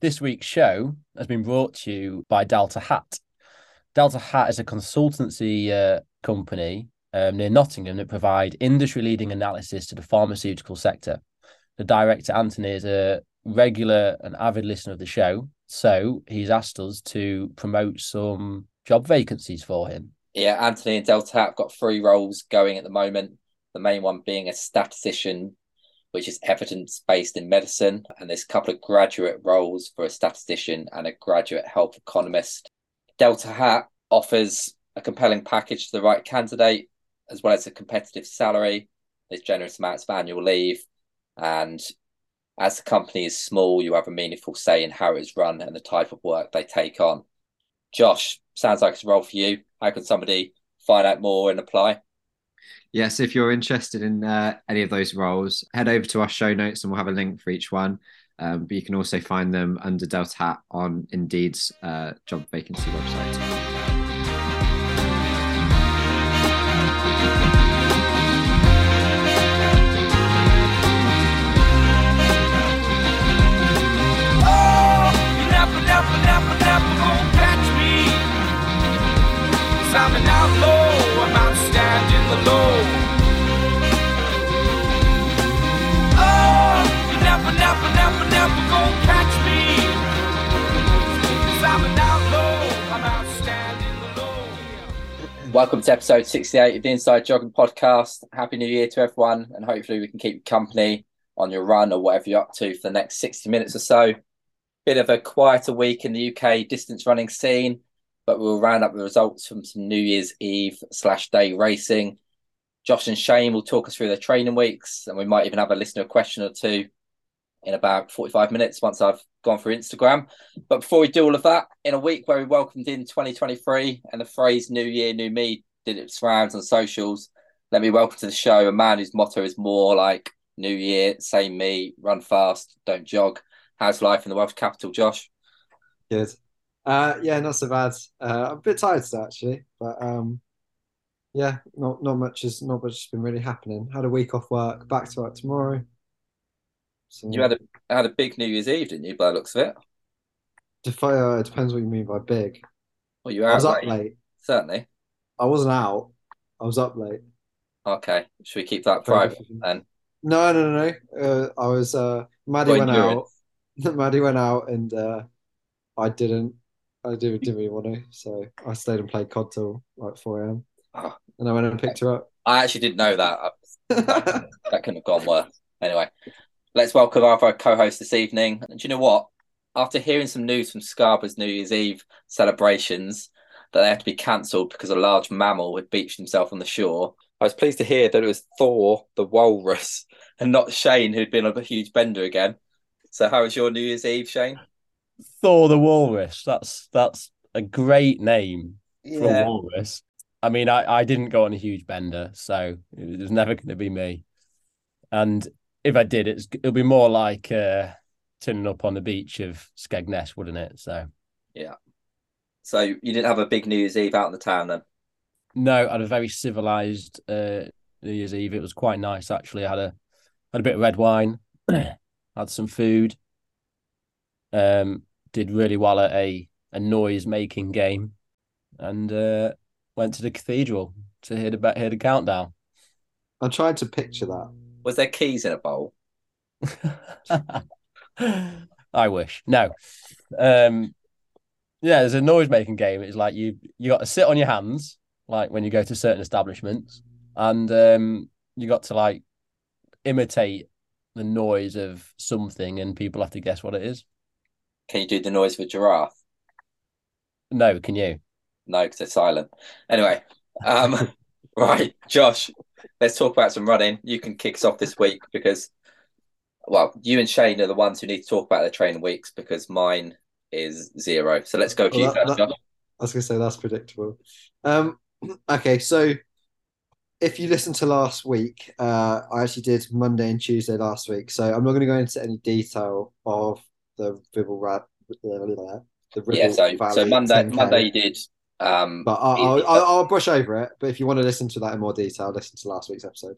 This week's show has been brought to you by Delta Hat. Delta Hat is a consultancy uh, company um, near Nottingham that provide industry-leading analysis to the pharmaceutical sector. The director Anthony is a regular and avid listener of the show, so he's asked us to promote some job vacancies for him. Yeah, Anthony and Delta Hat got three roles going at the moment. The main one being a statistician, which is evidence based in medicine. And there's a couple of graduate roles for a statistician and a graduate health economist. Delta Hat offers a compelling package to the right candidate, as well as a competitive salary. There's generous amounts of annual leave. And as the company is small, you have a meaningful say in how it is run and the type of work they take on. Josh, sounds like it's a role for you. How can somebody find out more and apply? Yes, if you're interested in uh, any of those roles, head over to our show notes and we'll have a link for each one. Um, but you can also find them under Delta Hat on Indeed's uh, job vacancy website. I'm an outlaw. Welcome to episode 68 of the Inside Jogging Podcast. Happy New Year to everyone, and hopefully we can keep you company on your run or whatever you're up to for the next 60 minutes or so. Bit of a quieter week in the UK distance running scene but we'll round up the results from some New Year's Eve slash day racing. Josh and Shane will talk us through their training weeks, and we might even have a listener question or two in about 45 minutes once I've gone through Instagram. But before we do all of that, in a week where we welcomed in 2023 and the phrase New Year, New Me did its rounds on socials, let me welcome to the show a man whose motto is more like New Year, same me, run fast, don't jog. How's life in the Welsh capital, Josh? Good. Uh, yeah, not so bad. Uh, I'm a bit tired today actually, but um, yeah, not not much has not much has been really happening. Had a week off work, back to work tomorrow. So, you had a had a big New Year's Eve, didn't you? By the looks of it. Uh, it depends what you mean by big. Well, you I was late. up late. Certainly. I wasn't out. I was up late. Okay. Should we keep that private then? No, no, no, no. Uh, I was. Uh, Maddie went out. Maddie went out, and uh, I didn't. I didn't, didn't really want to, so I stayed and played COD till like 4 a.m. Oh. And I went and picked her up. I actually didn't know that. that, couldn't have gone worse. Anyway, let's welcome our co-host this evening. And do you know what? After hearing some news from Scarborough's New Year's Eve celebrations that they had to be cancelled because a large mammal had beached himself on the shore, I was pleased to hear that it was Thor the walrus and not Shane who'd been on a huge bender again. So, how was your New Year's Eve, Shane? Thor the Walrus. That's that's a great name yeah. for a walrus. I mean, I, I didn't go on a huge bender, so it was never going to be me. And if I did, it's it'll be more like uh, turning up on the beach of Skegness, wouldn't it? So yeah. So you didn't have a big New Year's Eve out in the town then? No, I had a very civilized uh, New Year's Eve. It was quite nice actually. I had a had a bit of red wine, had some food, um, did really well at a, a noise making game and uh, went to the cathedral to hear the, hear the countdown. I tried to picture that. Was there keys in a bowl? I wish. No. Um, yeah, there's a noise making game. It's like you you got to sit on your hands, like when you go to certain establishments, and um, you got to like imitate the noise of something, and people have to guess what it is. Can you do the noise of a giraffe? No, can you? No, because they're silent. Anyway, um, right, Josh, let's talk about some running. You can kick us off this week because, well, you and Shane are the ones who need to talk about their training weeks because mine is zero. So let's go to well, you that, first, that, I was going to say that's predictable. Um, okay, so if you listen to last week, uh, I actually did Monday and Tuesday last week. So I'm not going to go into any detail of the Ribble Rat. The Ribble yeah, so Valley so Monday 10K. Monday you did. Um, but I'll, I'll, I'll, brush over it. But if you want to listen to that in more detail, listen to last week's episode.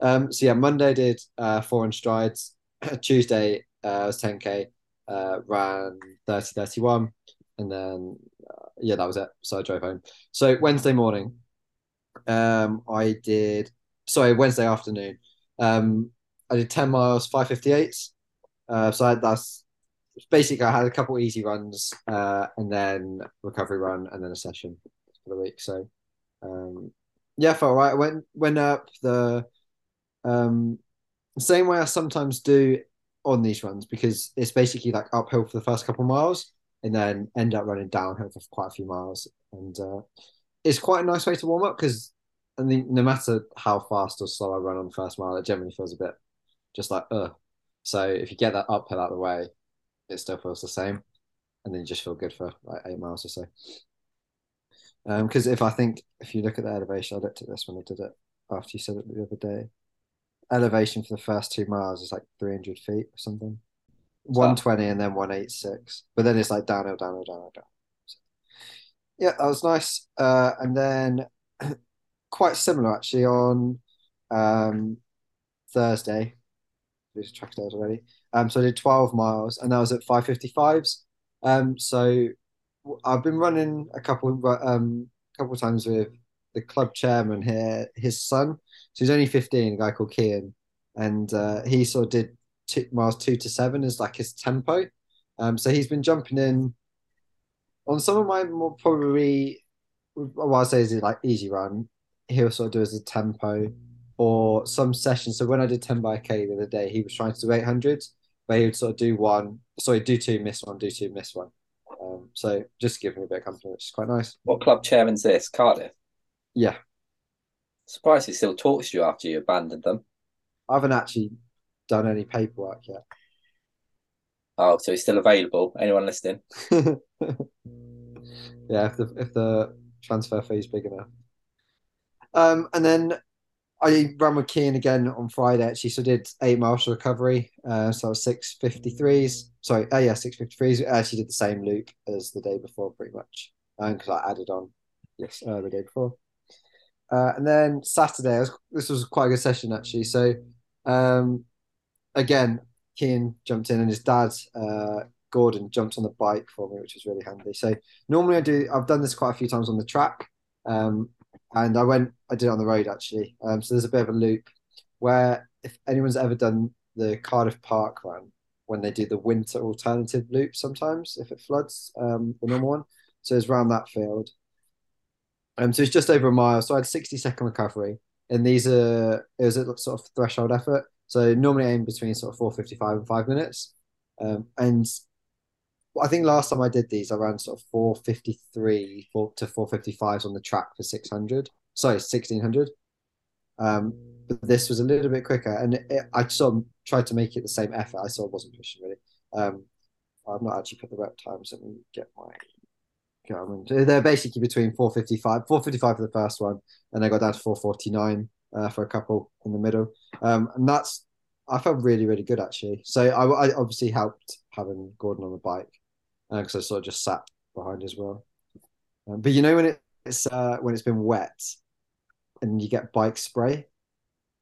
Um, so yeah, Monday did uh, four in strides. Tuesday uh, was 10k. uh, ran 30 31, and then uh, yeah, that was it. So I drove home. So Wednesday morning, um, I did sorry Wednesday afternoon, um, I did 10 miles, 558. Uh, so I, that's basically I had a couple easy runs, uh, and then recovery run, and then a session for the week. So um, yeah, felt right. I went went up the um, same way I sometimes do on these runs because it's basically like uphill for the first couple miles and then end up running downhill for quite a few miles. And uh, it's quite a nice way to warm up because I think no matter how fast or slow I run on the first mile, it generally feels a bit just like, ugh. So if you get that uphill out of the way, it still feels the same. And then you just feel good for like eight miles or so. Because um, if I think, if you look at the elevation, I looked at this when I did it after you said it the other day. Elevation for the first two miles is like 300 feet or something. 120 and then 186. But then it's like downhill, downhill, downhill, downhill. So, yeah, that was nice. Uh, and then quite similar actually on um, Thursday. These track days already. Um, so I did 12 miles and that was at 555s. Um, so I've been running a couple um couple times with the club chairman here, his son. So he's only 15, a guy called Kian. And uh, he sort of did two, miles two to seven as like his tempo. Um, so he's been jumping in on some of my more probably what I say is like easy run. He'll sort of do as a tempo or some sessions. So when I did 10 by K the other day, he was trying to do 800, but he would sort of do one, sorry, do two, miss one, do two, miss one. Um, so just give him a bit of company, which is quite nice. What club chairman's this? Cardiff? Yeah. Surprised he still talks to you after you abandoned them. I haven't actually done any paperwork yet. Oh, so he's still available. Anyone listening? yeah, if the if the transfer fee is big enough. Um, and then I ran with Kian again on Friday. Actually, so I did eight miles recovery. Uh, so six fifty threes. Sorry, uh, yeah, six fifty threes. I actually did the same loop as the day before, pretty much, And because um, I added on yes uh, the day before. Uh, and then Saturday, was, this was quite a good session actually. So um, again, Kian jumped in, and his dad, uh, Gordon, jumped on the bike for me, which was really handy. So normally I do. I've done this quite a few times on the track, um, and I went. I did it on the road actually. Um, so there's a bit of a loop where if anyone's ever done the Cardiff Park run, when they do the winter alternative loop, sometimes if it floods, um, the normal one. So it's around that field. Um, so it's just over a mile. So I had 60 second recovery. And these are, it was a sort of threshold effort. So normally aim between sort of 455 and five minutes. Um, and I think last time I did these, I ran sort of 453 four to 455s on the track for 600. Sorry, 1600. Um, but this was a little bit quicker. And it, I sort of tried to make it the same effort. I sort of wasn't pushing really. Um, I've not actually put the rep times. Let me get my Garmin. they're basically between 455, 455 for the first one, and I got down to 449 uh, for a couple in the middle. Um, and that's, I felt really, really good actually. So I, I obviously helped having Gordon on the bike because uh, I sort of just sat behind as well. Um, but you know when it's uh, when it's been wet and you get bike spray,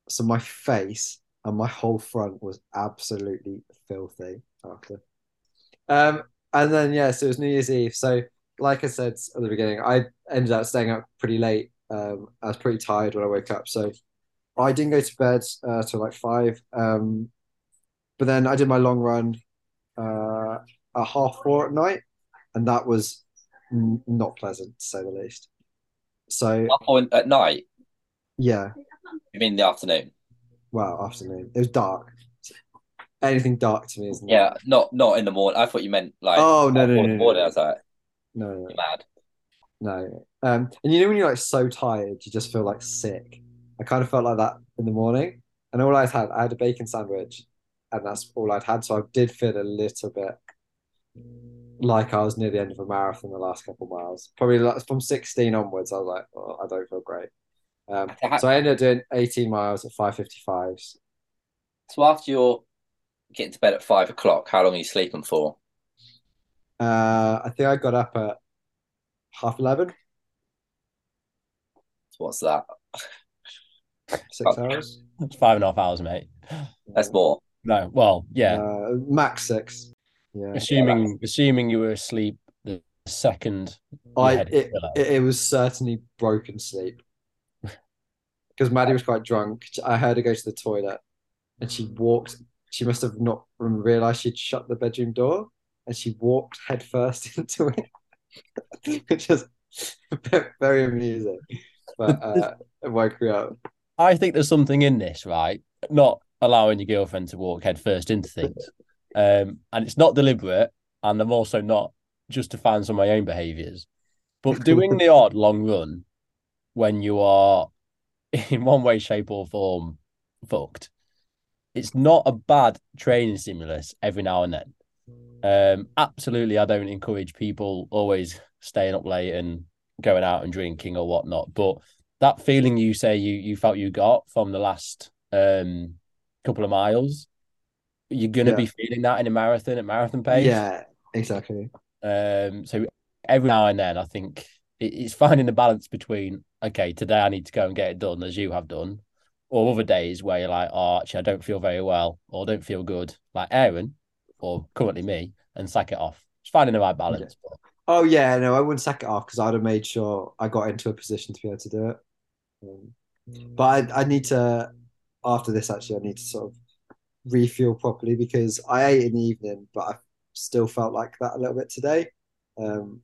so my face and my whole front was absolutely filthy after. Um, and then yeah, so it was New Year's Eve. So like I said at the beginning, I ended up staying up pretty late. Um, I was pretty tired when I woke up, so I didn't go to bed uh, till like five. Um, but then I did my long run uh, at half four at night, and that was n- not pleasant to say the least. So at night. Yeah. You mean the afternoon? Well, afternoon. It was dark. Anything dark to me is yeah, not not in the morning. I thought you meant like oh no no no, no, morning. I was like, no, no, mad. No. Um, and you know when you're like so tired, you just feel like sick. I kind of felt like that in the morning, and all I had, I had a bacon sandwich, and that's all I'd had. So I did feel a little bit like I was near the end of a marathon the last couple miles. Probably like from 16 onwards, I was like, oh, I don't feel great. Um, so I ended up doing 18 miles at 555s. So after you're getting to bed at five o'clock, how long are you sleeping for? Uh, I think I got up at half eleven. What's that? Six oh. hours. That's five and a half hours, mate. That's more. No, well, yeah, uh, max six. Yeah. Assuming assuming you were asleep the second I it, it, it was certainly broken sleep because Maddie was quite drunk. I heard her go to the toilet, and she walked. She must have not realized she'd shut the bedroom door, and she walked headfirst into it, which is very amusing. But uh, it woke me up. I think there's something in this, right? Not allowing your girlfriend to walk headfirst into things. Um, and it's not deliberate, and I'm also not justifying some of my own behaviours. But doing the odd long run when you are in one way, shape, or form fucked, it's not a bad training stimulus every now and then. Um, absolutely, I don't encourage people always staying up late and going out and drinking or whatnot. But that feeling you say you you felt you got from the last um couple of miles, you're gonna Yeah. be feeling that in a marathon at marathon pace. Yeah, exactly. Um, so every now and then, I think it's finding the balance between okay, today I need to go and get it done as you have done, or other days where you're like, oh, actually, I don't feel very well or don't feel good, like Aaron, or currently me, and sack it off. It's finding the right balance. But Oh yeah, no, I wouldn't sack it off because I'd have made sure I got into a position to be able to do it. Um, but I, I need to after this actually I need to sort of refuel properly because I ate in the evening, but I still felt like that a little bit today. Um,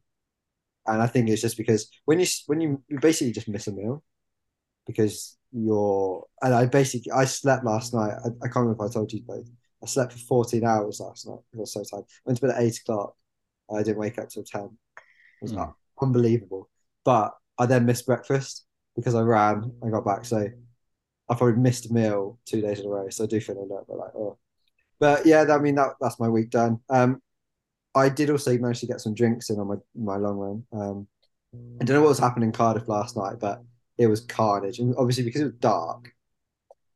and I think it's just because when you when you, you basically just miss a meal because you're and I basically I slept last night. I, I can't remember if I told you both. I slept for 14 hours last night because I was so tired. Went to bed at eight o'clock. I didn't wake up till 10. It was Hmm. unbelievable. But I then missed breakfast because I ran. I got back. So I probably missed a meal two days in a row. So I do feel a little bit like, oh. But yeah, I mean, that, that's my week done. Um, I did also manage to get some drinks in on my, my long run. Um, I don't know what was happening in Cardiff last night, but it was carnage. And obviously, because it was dark,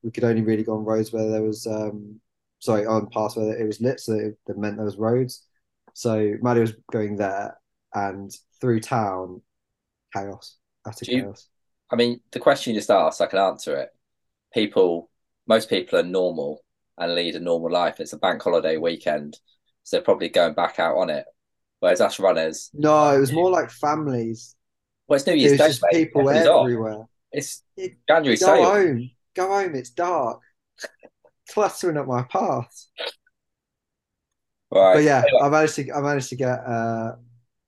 we could only really go on roads where there was, um, sorry, on paths where it was lit. So it, that meant there was roads. So Maddie was going there and through town, chaos, utter you- chaos. I mean, the question you just asked, I can answer it. People, most people are normal and lead a normal life. It's a bank holiday weekend, so they're probably going back out on it. Whereas us runners, No, it was more like families. well, it's New It Year's was Day, people Everybody's off. everywhere. It's It- January Go sale. home. Go home. It's dark. Cluttering up my path. Right. But yeah, I managed to I managed to get uh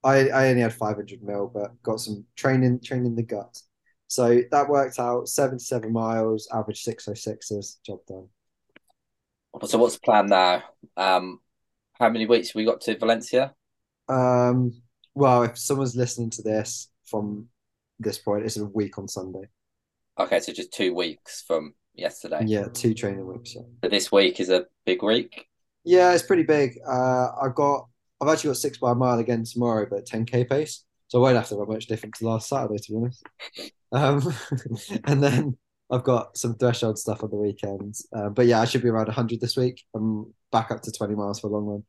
I I only had 500 mil, but got some training training the gut. So that worked out 77 miles, average 606s, job done. so what's the plan now? Um, how many weeks have we got to Valencia? Um well, if someone's listening to this from this point, it's a week on Sunday. Okay, so just two weeks from yesterday. Yeah, two training weeks. Yeah. But this week is a big week. Yeah, it's pretty big. Uh, I've got, I've actually got six by a mile again tomorrow, but 10k pace, so I won't have to run much different to last Saturday, to be honest. Um, and then I've got some threshold stuff on the weekends. Uh, but yeah, I should be around 100 this week. I'm back up to 20 miles for a long run.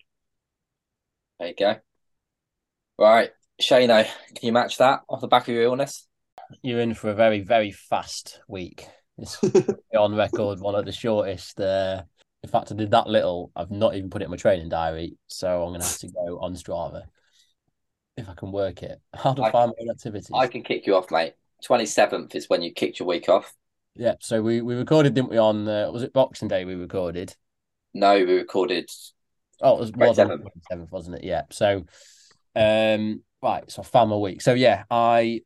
There you go. Right, Shano, can you match that off the back of your illness? you're in for a very, very fast week. It's on record, one of the shortest. Uh, in fact, I did that little. I've not even put it in my training diary, so I'm gonna have to go on Strava if I can work it. How to I- find my own activities. I can kick you off, mate. 27th is when you kicked your week off. Yeah, so we, we recorded, didn't we? On uh, was it Boxing Day? We recorded. No, we recorded. Oh, it was, was on 27th. seventh, wasn't it? Yeah. So, um, right. So I found my week. So yeah, I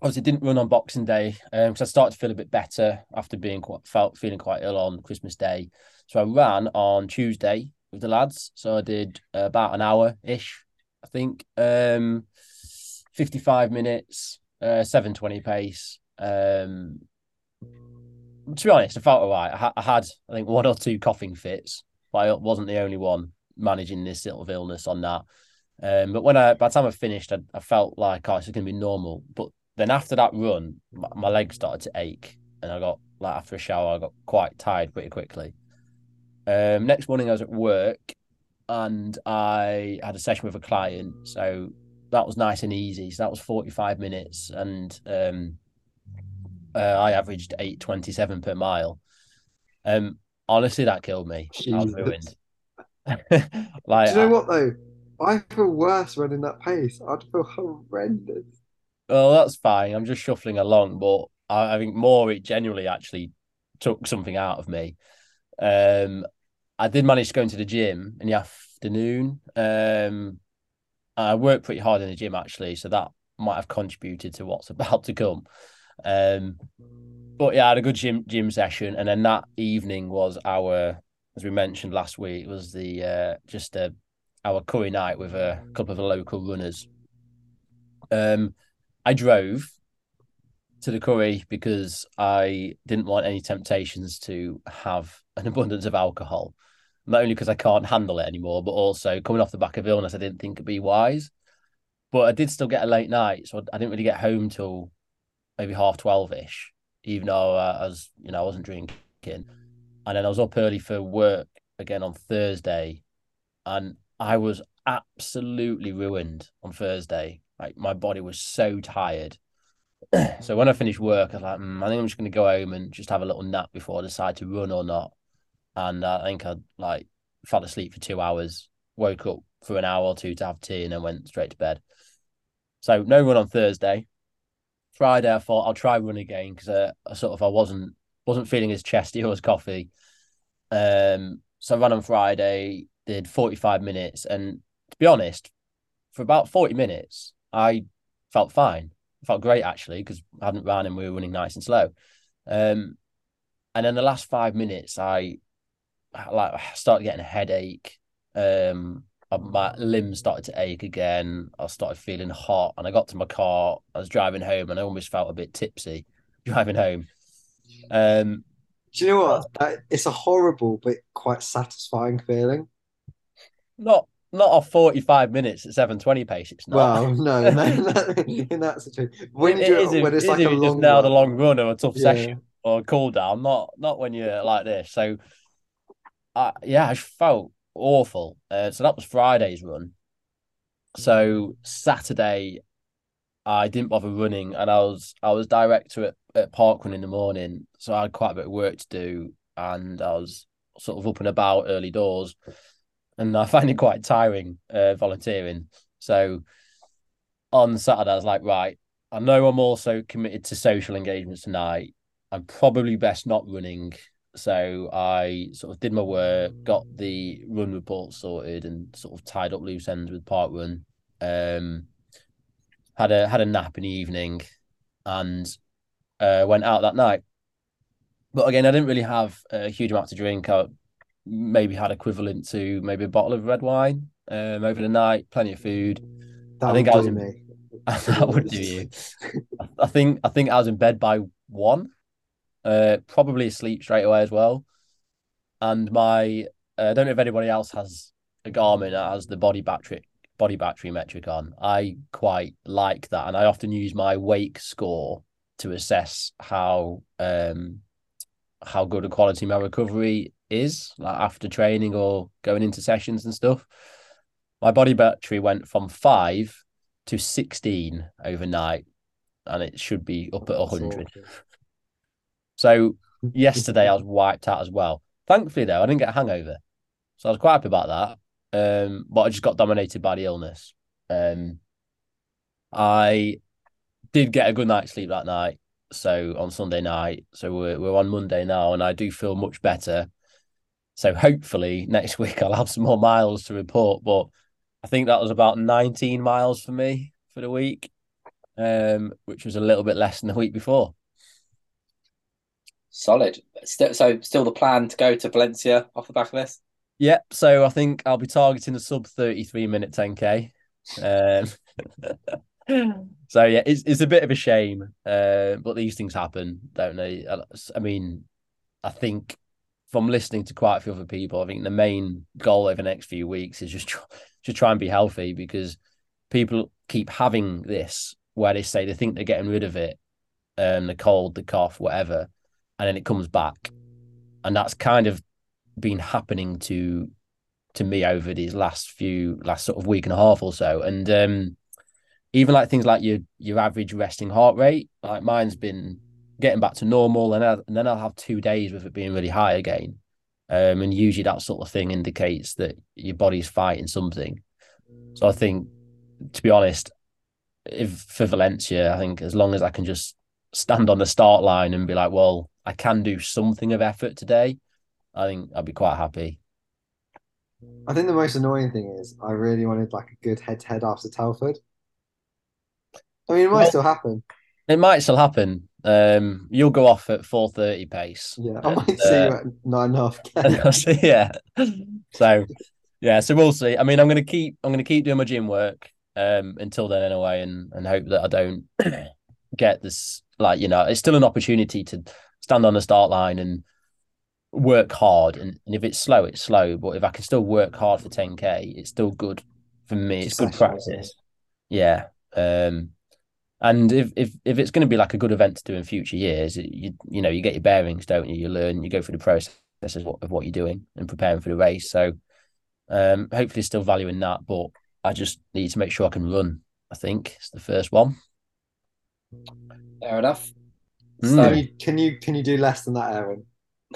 obviously didn't run on Boxing Day um because I started to feel a bit better after being quite felt feeling quite ill on Christmas Day. So I ran on Tuesday with the lads. So I did uh, about an hour ish, I think. Um, fifty five minutes, uh, seven twenty pace. Um, to be honest, I felt all right. I, ha- I had, I think, one or two coughing fits, but I wasn't the only one managing this sort of illness on that. Um, but when I, by the time I finished, I, I felt like, oh, it's going to be normal. But then after that run, my, my legs started to ache, and I got like after a shower, I got quite tired pretty quickly. Um, next morning, I was at work, and I had a session with a client, so that was nice and easy. So that was forty five minutes, and um, uh, I averaged eight twenty seven per mile. Um, honestly, that killed me. I was ruined. like, Do you know what though? I feel worse running that pace. I'd feel horrendous. Well, that's fine. I'm just shuffling along, but I, I think more it genuinely actually took something out of me. Um, I did manage to go into the gym in the afternoon. Um, I worked pretty hard in the gym actually, so that might have contributed to what's about to come. Um, but yeah, I had a good gym gym session, and then that evening was our, as we mentioned last week, was the uh, just a our curry night with a couple of the local runners. Um, I drove to the curry because I didn't want any temptations to have an abundance of alcohol. Not only because I can't handle it anymore, but also coming off the back of illness, I didn't think it'd be wise. But I did still get a late night, so I didn't really get home till maybe half twelve ish, even though uh, I was, you know, I wasn't drinking. And then I was up early for work again on Thursday, and I was absolutely ruined on Thursday. Like my body was so tired. so when I finished work, I was like, mm, I think I'm just going to go home and just have a little nap before I decide to run or not. And uh, I think I like fell asleep for two hours, woke up for an hour or two to have tea, and then went straight to bed. So no run on Thursday. Friday, I thought I'll try run again because uh, I sort of I wasn't wasn't feeling as chesty or as coffee. Um, so I ran on Friday, did 45 minutes, and to be honest, for about 40 minutes, I felt fine. Felt great actually because I hadn't ran and we were running nice and slow. Um, and then the last five minutes, I like I started getting a headache. Um, my limbs started to ache again. I started feeling hot, and I got to my car. I was driving home, and I almost felt a bit tipsy driving home. Um, Do you know what? That, it's a horrible but quite satisfying feeling. Not not off forty five minutes at seven twenty pace. It's not. Well, no, no, no in that situation, when, it you is when it's like a long just a run. long run or a tough Yeah. session or a cool down. Not not when you're like this. So, uh, yeah, I felt awful. Uh, so that was Friday's run. So Saturday, I didn't bother running, and I was I was director at, at Parkrun in the morning, so I had quite a bit of work to do, and I was sort of up and about early doors, and I find it quite tiring uh, volunteering. So on Saturday, I was like, right, I know I'm also committed to social engagements tonight. I'm probably best not running. So I sort of did my work, got the run report sorted, and sort of tied up loose ends with Parkrun. Um, had a had a nap in the evening, and uh, went out that night. But again, I didn't really have a huge amount to drink. I maybe had equivalent to maybe a bottle of red wine um, over the night. Plenty of food. That I think would I was do in- me. that would do you. I think I think I was in bed by one, uh, probably asleep straight away as well. And my uh, I don't know if anybody else has a Garmin that has the body battery body battery metric on. I quite like that, and I often use my wake score to assess how um how good a quality my recovery is, like after training or going into sessions and stuff. My body battery went from five to 16 overnight and it should be up at 100 so yesterday i was wiped out as well. Thankfully though i didn't get a hangover. So i was quite happy about that. Um but i just got dominated by the illness. Um i did get a good night's sleep that night. So on sunday night so we're, we're on monday now and i do feel much better. So hopefully next week i'll have some more miles to report but I think that was about 19 miles for me for the week, um, which was a little bit less than the week before. Solid. So still the plan to go to Valencia off the back of this. Yep. So I think I'll be targeting a sub 33 minute 10K. Um, so yeah, it's, it's a bit of a shame, uh, but these things happen, don't they? I mean, I think from listening to quite a few other people, I think the main goal over the next few weeks is just just try and be healthy because people keep having this where they say they think they're getting rid of it, um, the cold, the cough, whatever, and then it comes back, and that's kind of been happening to to me over these last few last sort of week and a half or so, and um, even like things like your your average resting heart rate, like mine's been getting back to normal, and, I, and then I'll have two days with it being really high again. Um, and usually that sort of thing indicates that your body's fighting something. So I think, to be honest, if for Valencia, I think as long as I can just stand on the start line and be like, well, I can do something of effort today, I think I'd be quite happy. I think the most annoying thing is I really wanted like a good head to head after Telford. I mean, it might Well- still happen. It might still happen. Um, you'll go off at four thirty pace. Yeah, I might And, see you uh, at nine and a half. So, yeah. So yeah, so we'll see. I mean, I'm gonna keep I'm gonna keep doing my gym work um until then anyway, and and hope that I don't get this like you know it's still an opportunity to stand on the start line and work hard. And, and if it's slow, it's slow. But if I can still work hard for 10k, it's still good for me. It's good practice. Yeah. Um. And if if if it's going to be like a good event to do in future years, it- you you know you get your bearings, don't you? You learn, you go through the process of what of what you're doing and preparing for the race. So, um, hopefully still valuing that, but I just need to make sure I can run. I think it's the first one. Fair enough. Mm. So Can you can you can you do less than that, Aaron?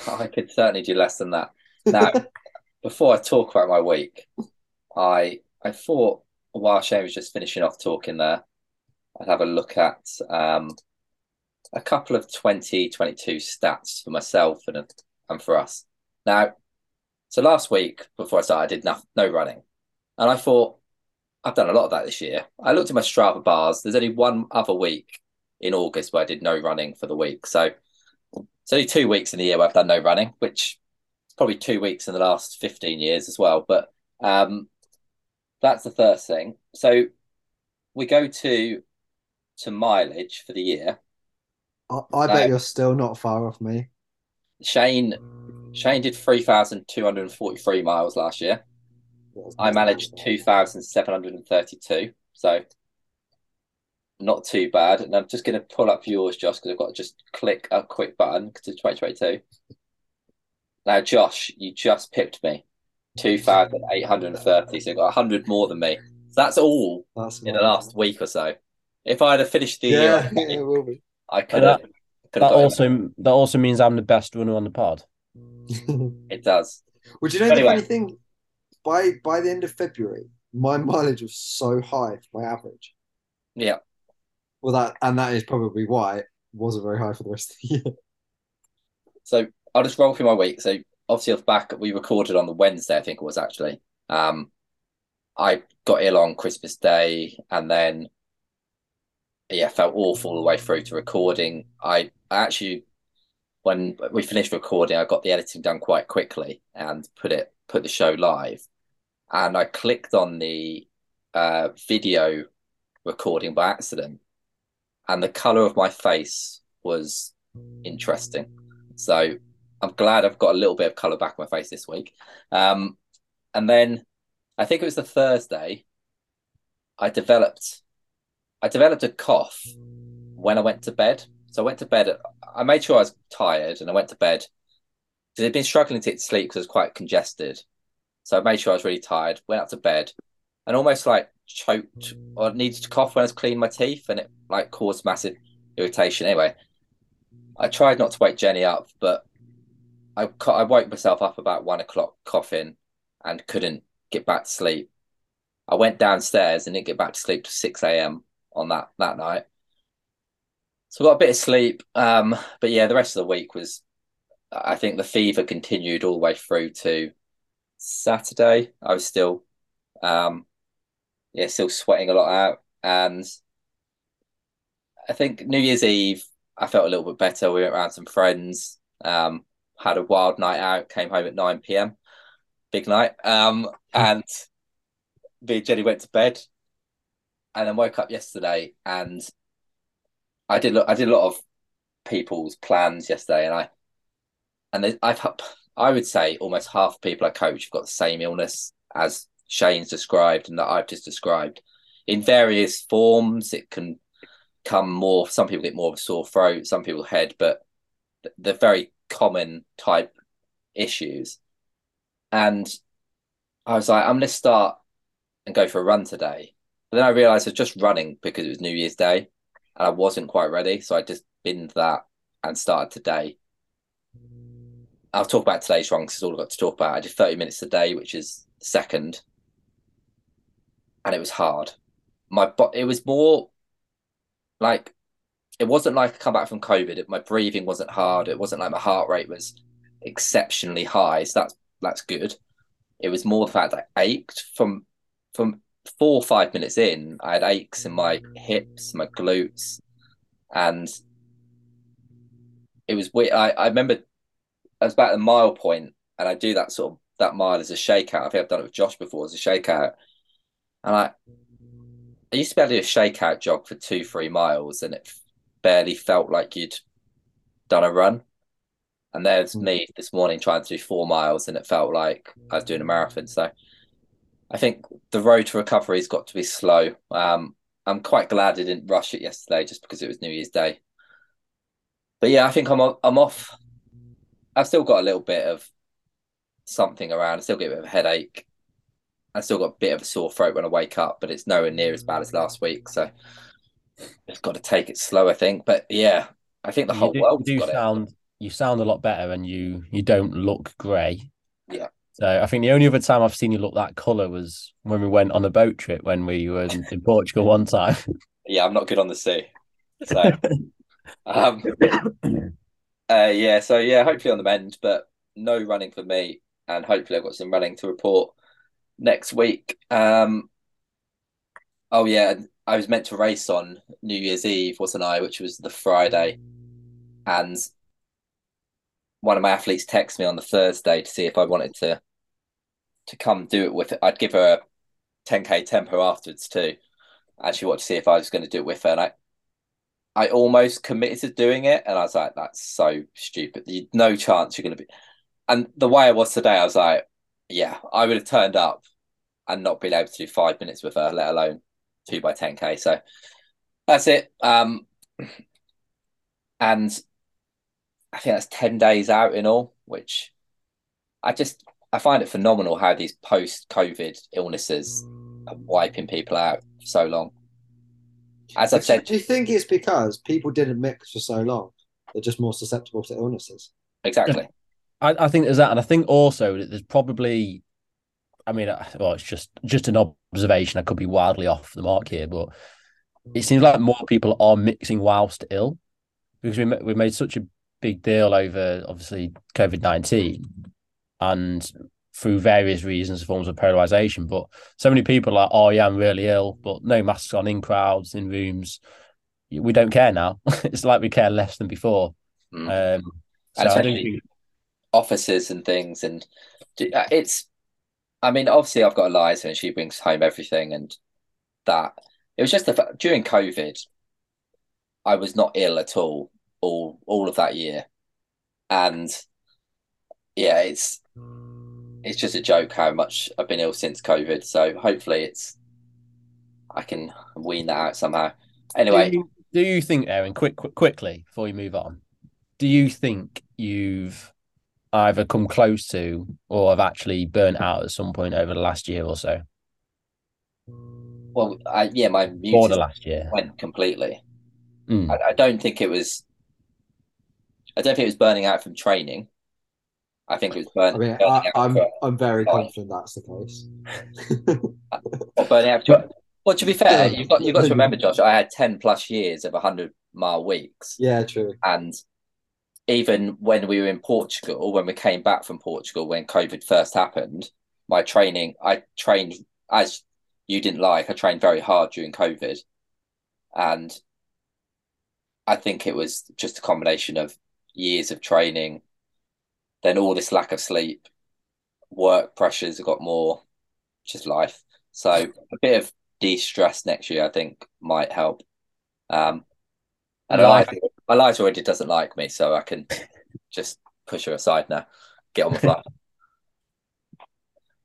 I could certainly do less than that. Now, before I talk about my week, I I thought while Shane was just finishing off talking there, I'd have a look at um, a couple of 2022 stats for myself and and for us. Now, so last week before I started, I did no, no running, and I thought I've done a lot of that this year. I looked at my Strava bars. There's only one other week in August where I did no running for the week, so it's only two weeks in the year where I've done no running, which is probably two weeks in the last 15 years as well. But um, that's the first thing. So we go to to mileage for the year. I, I No. bet you're still not far off me. Shane Shane did 3,243 miles last year. I managed 2,732. So not too bad. And I'm just going to pull up yours, Josh, because I've got to just click a quick button to 2022. Now, Josh, you just pipped me 2,830. So you've got 100 more than me. So that's all That's in the last week or so. If I had have finished the year, Yeah, it will be. I could have. that- could have That also that also means I'm the best runner on the pod. It does. Would you know Anyway. the funny thing? By by the end of February, my mileage was so high for my average. Yeah. Well, that and that is probably why it wasn't very high for the rest of the year. So I'll just roll through my week. So obviously off back, we recorded on the Wednesday, I think it was actually. Um, I got ill on Christmas Day and then yeah, felt awful all the way through to recording. I, I actually when we finished recording, I got the editing done quite quickly and put it put the show live. And I clicked on the uh, video recording by accident, and the color of my face was interesting. So I'm glad I've got a little bit of color back on my face this week. Um, and then I think it was the Thursday. I developed, I developed a cough when I went to bed. So I went to bed. I made sure I was tired, and I went to bed because I'd been struggling to sleep because I was quite congested. So I made sure I was really tired. Went up to bed, and almost like choked or needed to cough when I was cleaning my teeth, and it like caused massive irritation. Anyway, I tried not to wake Jenny up, but I I woke myself up about one o'clock coughing and couldn't get back to sleep. I went downstairs and didn't get back to sleep till six a.m. on that that night. So I got a bit of sleep, um, but yeah, the rest of the week was. I think the fever continued all the way through to Saturday. I was still, um, yeah, still sweating a lot out, and I think New Year's Eve I felt a little bit better. We went around some friends, um, had a wild night out, came home at 9 p.m. Big night. Um, and me and Jenny went to bed and then woke up yesterday and I did look I did a lot of people's plans yesterday and I and I've I would say almost half people I coach have got the same illness as Shane's described and that I've just described. In various forms, it can come more some people get more of a sore throat some people head but th- they're very common type issues and i was like i'm going to start and go for a run today but then i realized i was just running because it was new year's day and i wasn't quite ready so i just binned that and started today I'll talk about today's run because it's all I've got to talk about. I did 30 minutes a day, which is second, and it was hard. My but it was more like it wasn't like a comeback from COVID. My breathing wasn't hard. It wasn't like my heart rate was exceptionally high. So that's that's good. It was more the fact that I ached from from four or five minutes in. I had aches in my hips, my glutes, and it was weird. I, I remember I was about the mile point, and I do that sort of that mile as a shakeout. I think I've done it with Josh before as a shakeout, and I I used to be able to do a shakeout jog for two, three miles, and it barely felt like you'd done a run. And there's mm. me this morning trying to do four miles, and it felt like I was doing a marathon. So I think the road to recovery has got to be slow. Um, I'm quite glad I didn't rush it yesterday, just because it was New Year's Day. But yeah, I think I'm I'm off. I've still got a little bit of something around. I still get a bit of a headache. I still got a bit of a sore throat when I wake up, but it's nowhere near as bad as last week. So just got to take it slow, I think. But yeah, I think the whole do, world do sound it. you sound a lot better, and you you don't look grey. Yeah. So I think the only other time I've seen you look that colour was when we went on a boat trip when we were in, in Portugal one time. Yeah, I'm not good on the sea. So um uh, yeah, so yeah, hopefully on the mend, but no running for me. And hopefully I've got some running to report next week. Um oh yeah, I was meant to race on New Year's Eve, wasn't I? Which was the Friday, and one of my athletes texted me on the Thursday to see if I wanted to to come do it with it. I'd give her a 10k tempo afterwards too, and she wanted to see if I was going to do it with her. And I, I almost committed to doing it, and I was like, "That's so stupid. No chance you're going to be." And the way I was today, I was like, "Yeah, I would have turned up and not being able to do five minutes with her, let alone two by 10k. So that's it. Um, and I think that's 10 days out in all, which I just I find it phenomenal how these post COVID illnesses are wiping people out for so long. As I've said, do you think it's because people didn't mix for so long? They're just more susceptible to illnesses. Exactly. I, I think there's that, and I think also that there's probably I mean, uh, well, it's just just an observation. I could be wildly off the mark here, but it seems like more people are mixing whilst ill because we we made such a big deal over obviously COVID nineteen and through various reasons, forms of polarization. But so many people are, like, oh yeah, I'm really ill, but no masks on in crowds, in rooms. We don't care now. it's like we care less than before. Mm. Um, so think... offices and things, and uh, it's I mean, obviously, I've got Eliza and she brings home everything, and that it was just the fact during COVID, I was not ill at all, all all of that year, and yeah, it's it's just a joke how much I've been ill since COVID. So hopefully, it's I can wean that out somehow. Anyway, do you, do you think, Aaron, quick, quick, quickly before you move on, do you think you've either come close to or have actually burnt out at some point over the last year or so? Well, I, yeah, my or the last year went completely. Mm. I, I, don't think it was. I don't think it was burning out from training. I think it was burn, I mean, burning. I, I'm I'm very confident that's the case. or burning out. But, well, to be fair, you've got you've got to remember, Josh. I had ten plus years of hundred mile weeks. Yeah, true. And even when we were in Portugal, when we came back from Portugal, when COVID first happened, my training, I trained as you didn't like, I trained very hard during COVID. And I think it was just a combination of years of training, then all this lack of sleep, work pressures have got more, just life. So a bit of de stress next year, I think, might help. Um, and I, Eliza already doesn't like me, so I can just push her aside now. Get on the flight.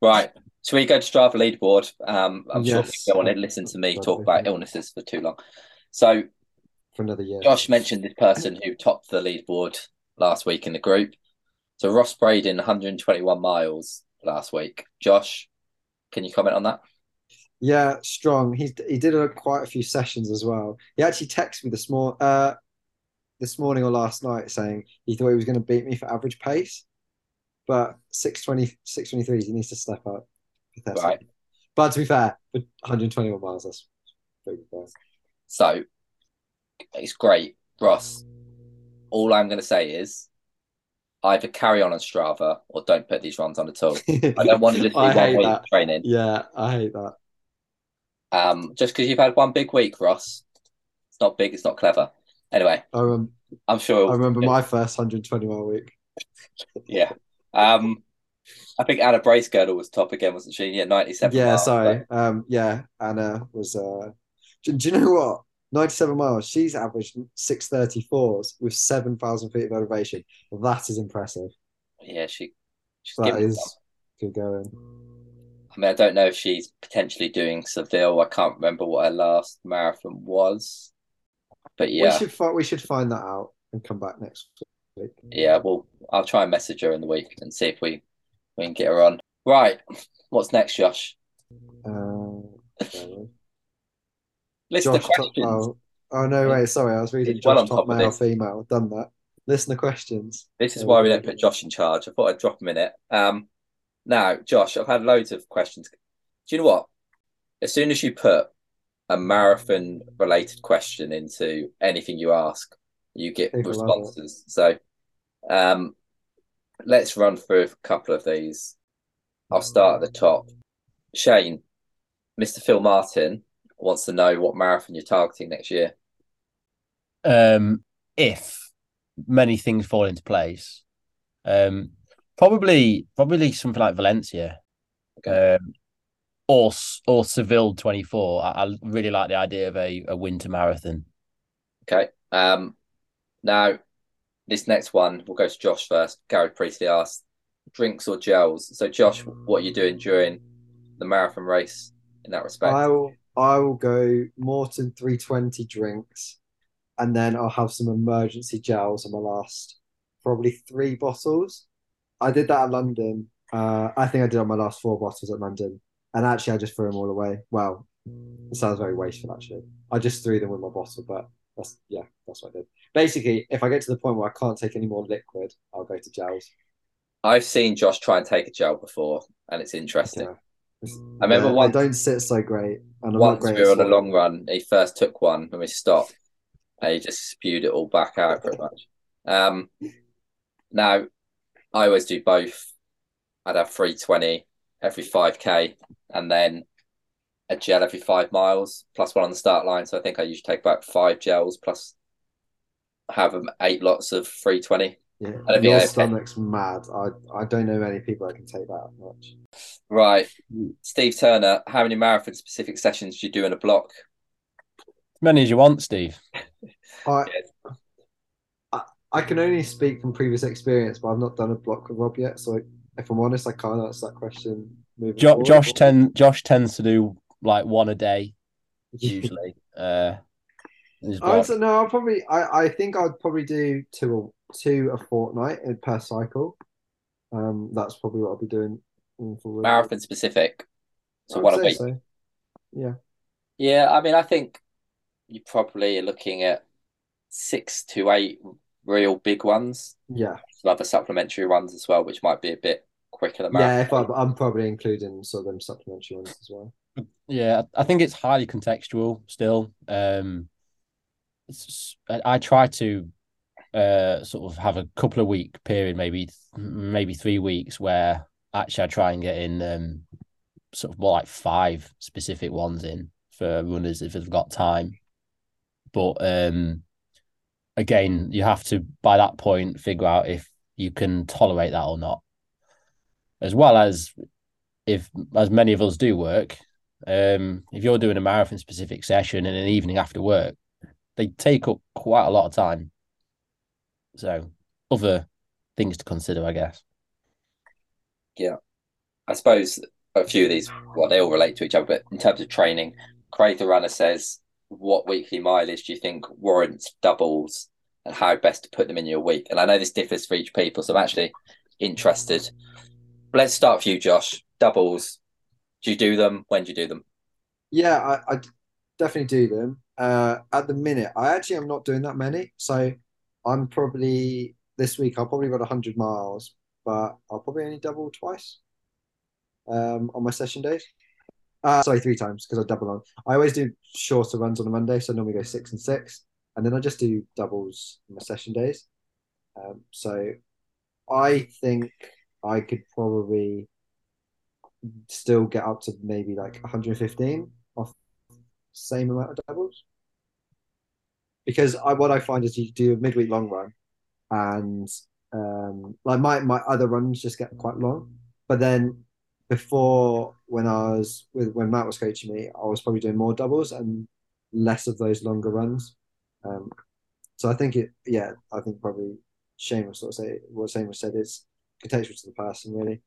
right. So we go to Strava leaderboard. Um, I'm yes. sure people don't want to listen to me talk about illnesses for too long. So for another year. Josh mentioned this person who topped the leaderboard last week in the group. So Ross Braden, 121 miles last week. Josh, can you comment on that? Yeah, strong. He he did a, quite a few sessions as well. He actually texted me this morning, uh, this morning or last night, saying he thought he was going to beat me for average pace. but 620, 623, he needs to step up. Right. But to be fair, 121 miles, that's pretty. So it's great, Ross. All I'm going to say is either carry on on Strava or don't put these runs on at all. I don't want to just be one week that. training. Yeah, I hate that. Um, just because you've had one big week, Ross. It's not big. It's not clever. Anyway, I remember, I'm sure. I remember my first 120 mile week. Yeah. Um, I think Anna Bracegirdle was top again, wasn't she? Yeah, 97. Yeah, miles, sorry. Um, yeah, Anna was. Uh, do, do you know what? 97 miles. She's averaged 634s with 7,000 feet of elevation. That is impressive. Yeah, she. She's That is good going. I mean, I don't know if she's potentially doing Seville. I can't remember what her last marathon was. But yeah, We should find. We should find that out and come back next week. yeah. Well, I'll try and message her in the week and see if we we can get her on. Right. What's next, Josh? Uh. List Josh top, questions. oh, oh no, wait, sorry, I was reading It's well Josh top top male, female. Done that. Listen to questions. This is why we we don't put Josh in charge. I thought I'd drop him in it. Um, now, Josh, I've had loads of questions. Do you know what? As soon as you put a marathon related question into anything you ask, you get People responses. So, um, let's run through a couple of these. I'll start at the top. Shane, Mr. Phil Martin wants to know what marathon you're targeting next year. um, if many things fall into place. Um, probably, probably something like Valencia, Okay. um, or or Seville twenty four. I, I really like the idea of a, a winter marathon. Okay. Um, now, this next one, we'll go to Josh first. Gary Priestley asked, drinks or gels? So, Josh, what are you doing during the marathon race in that respect? I will. I will go Maurten 320 drinks, and then I'll have some emergency gels on my last, probably three bottles. I did that at London. Uh, I think I did on my last four bottles at London, and actually I just threw them all away. Well, it sounds very wasteful actually. I just threw them with my bottle, but that's yeah, that's what I did. Basically, if I get to the point where I can't take any more liquid, I'll go to gels. I've seen Josh try and take a gel before, and it's interesting. Yeah. I remember Yeah, once- they don't sit so great, and I'm Once great we were on a long run, he first took one and we stopped, and he just spewed it all back out pretty much. Um, now, I always do both. I'd have 320 every 5k and then a gel every five miles plus one on the start line. So I think I usually take about five gels plus have um, eight lots of 320. Yeah, I don't think your I- stomach's mad. I I don't know many people that can take that much. Right. Steve Turner, how many marathon specific sessions do you do in a block? As many as you want, Steve. I, Yes. I I can only speak from previous experience, but I've not done a block with Rob yet. So if I'm honest, I can't answer that question. Jo- Josh ten Josh tends to do like one a day usually. uh, I would block. say, no, I'll probably. I, I think I'd probably do two a two a fortnight per cycle. Um, that's probably what I'll be doing. Marathon specific. So I one would a week. so. Yeah. Yeah, I mean, I think you probably are looking at six to eight real big ones. Yeah, Some other supplementary ones as well, which might be a bit quicker than yeah. If marathon. I, I'm probably including some of them supplementary ones as well. Yeah, I I think it's highly contextual still. Um, it's, I, I try to uh sort of have a couple of week period, maybe maybe three weeks, where actually I try and get in um sort of more like five specific ones in for runners if they've got time. But um, again, you have to by that point figure out if you can tolerate that or not, as well as if as many of us do work um, if you're doing a marathon specific session in an evening after work, they take up quite a lot of time. So, other things to consider, I guess. Yeah. I suppose a few of these, well, they all relate to each other, but in terms of training, Craig the runner says, what weekly mileage do you think warrants doubles and how best to put them in your week? And I know this differs for each people, so I'm actually interested. Let's start with you, Josh. Doubles. Do you do them? When do you do them? Yeah, I, I definitely do them. Uh, at the minute, I actually am not doing that many. So I'm probably this week, I'll probably run 100 miles, but I'll probably only double twice um, on my session days. Uh, sorry, three times because I double on. I always do shorter runs on a Monday, so I normally go six and six, and then I just do doubles on my session days. Um, so I think I could probably still get up to maybe like 115 off same amount of doubles. Because I, what I find is you do a midweek long run, and um, like my my other runs just get quite long, but then before when I was with when Matt was coaching me, I was probably doing more doubles and less of those longer runs. Um, so I think it, yeah, I think probably Seamus sort of say what Seamus said is contextual to the person really.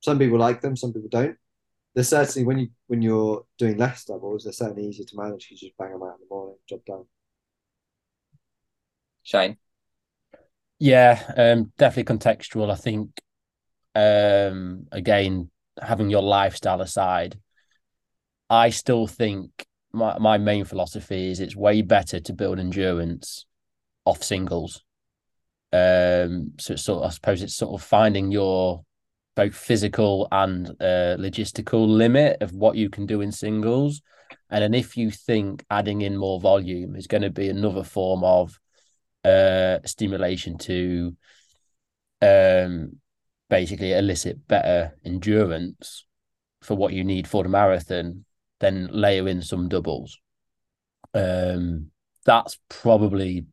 Some people like them, some people don't. They're certainly when you when you're doing less doubles, they're certainly easier to manage you just bang them out in the morning, job done. Shane. Yeah, um, definitely contextual. I think um, again, having your lifestyle aside, I still think my, my main philosophy is it's way better to build endurance off singles. Um, so it's sort of, I suppose it's sort of finding your both physical and uh, logistical limit of what you can do in singles. And then if you think adding in more volume is going to be another form of uh, stimulation to um, basically elicit better endurance for what you need for the marathon, then layer in some doubles. Um, that's probably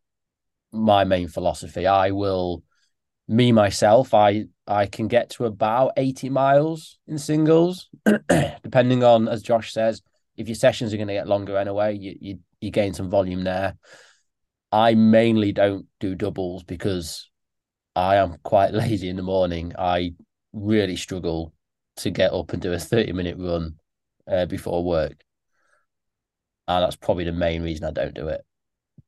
my main philosophy. I will, me myself, I I can get to about eighty miles in singles, depending on as Josh says, if your sessions are going to get longer anyway, you you you gain some volume there. I mainly don't do doubles because I am quite lazy in the morning. I really struggle to get up and do a 30 minute run uh, before work. And that's probably the main reason I don't do it.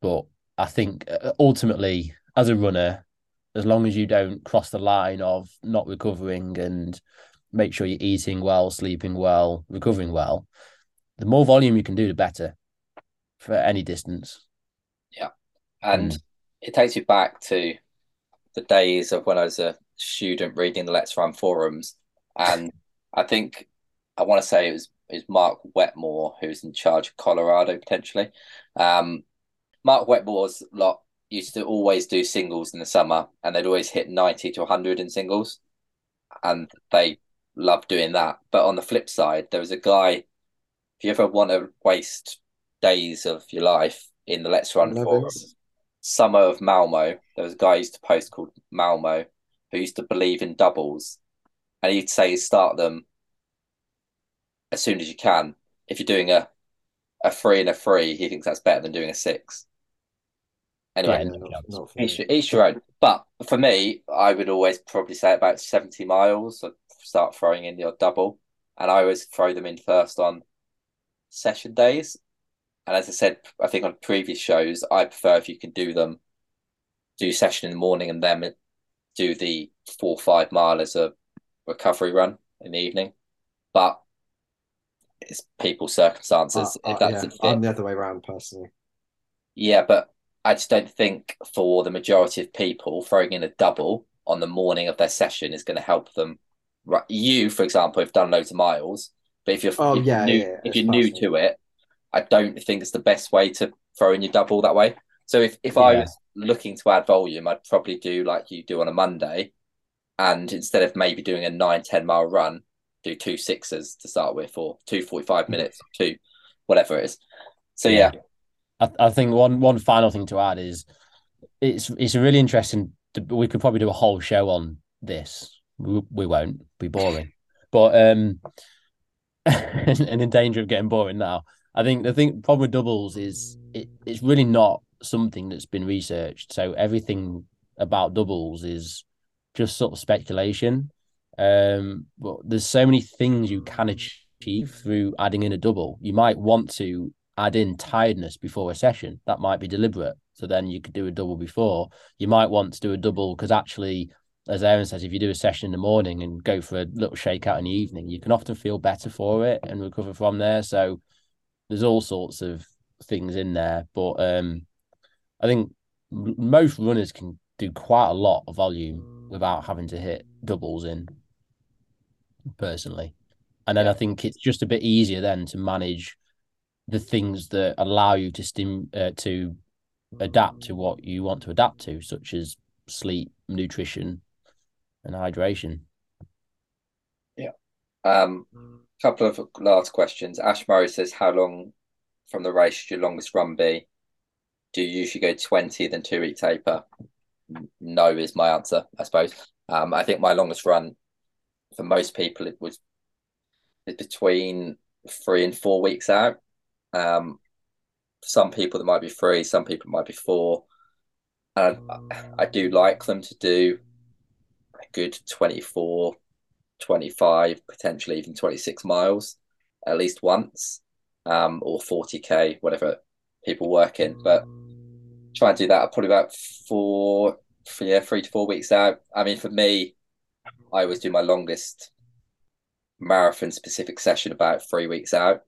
But I think uh, ultimately, as a runner, as long as you don't cross the line of not recovering and make sure you're eating well, sleeping well, recovering well, the more volume you can do, the better for any distance. Yeah. And mm. it takes you back to the days of when I was a student reading the LetsRun forums, and I think I want to say it was is Mark Wetmore who's in charge of Colorado potentially. Um, Mark Wetmore's lot used to always do singles in the summer, and they'd always hit ninety to hundred in singles, and they loved doing that. But on the flip side, there was a guy. If you ever want to waste days of your life in the LetsRun forums, summer of Malmo, there was a guy used to post called Malmo who used to believe in doubles, and he'd say start them as soon as you can. If you're doing a a three and a three, he thinks that's better than doing a six. Anyway, yeah, not, not each, each your own. But for me, I would always probably say about 70 miles. I'd start throwing in your double. And I always throw them in first on session days. And as I said, I think on previous shows, I prefer if you can do them, do session in the morning and then do the four five mile as a recovery run in the evening. But it's people's circumstances. Uh, uh, yeah, I'm the other way around personally. Yeah, but I just don't think for the majority of people throwing in a double on the morning of their session is going to help them. You, for example, have done loads of miles, but if you're, oh, if yeah, you're new, yeah, if you're new to it, I don't think it's the best way to throw in your double that way. So if, if yeah. I was looking to add volume, I'd probably do like you do on a Monday. And instead of maybe doing a nine, 10 mile run, do two sixes to start with, or two 45 minutes, two, whatever it is. So yeah. I, I think one one final thing to add is it's it's a really interesting we could probably do a whole show on this. We, we won't be boring. but um and in danger of getting boring now. I think the thing problem with doubles is it, it's really not something that's been researched. So everything about doubles is just sort of speculation. Um, but there's so many things you can achieve through adding in a double. You might want to add in tiredness before a session. That might be deliberate. So then you could do a double before. You might want to do a double because actually, as Aaron says, if you do a session in the morning and go for a little shakeout in the evening, you can often feel better for it and recover from there. So there's all sorts of things in there, but um, I think most runners can do quite a lot of volume without having to hit doubles in personally. And then I think it's just a bit easier then to manage the things that allow you to stim uh, to adapt to what you want to adapt to, such as sleep, nutrition, and hydration. Yeah. Um, couple of last questions. Ash Murray says, "How long from the race should your longest run be? Do you usually go twenty then two week taper?" No is my answer, I suppose. Um, I think my longest run for most people it was between three and four weeks out. Um, some people that might be three, some people might be four. And I, I do like them to do a good 24, 25, potentially even 26 miles at least once, um, or 40k, whatever people work in. But try and do that probably about four, yeah, three to four weeks out. I mean, for me, I always do my longest marathon specific session about three weeks out,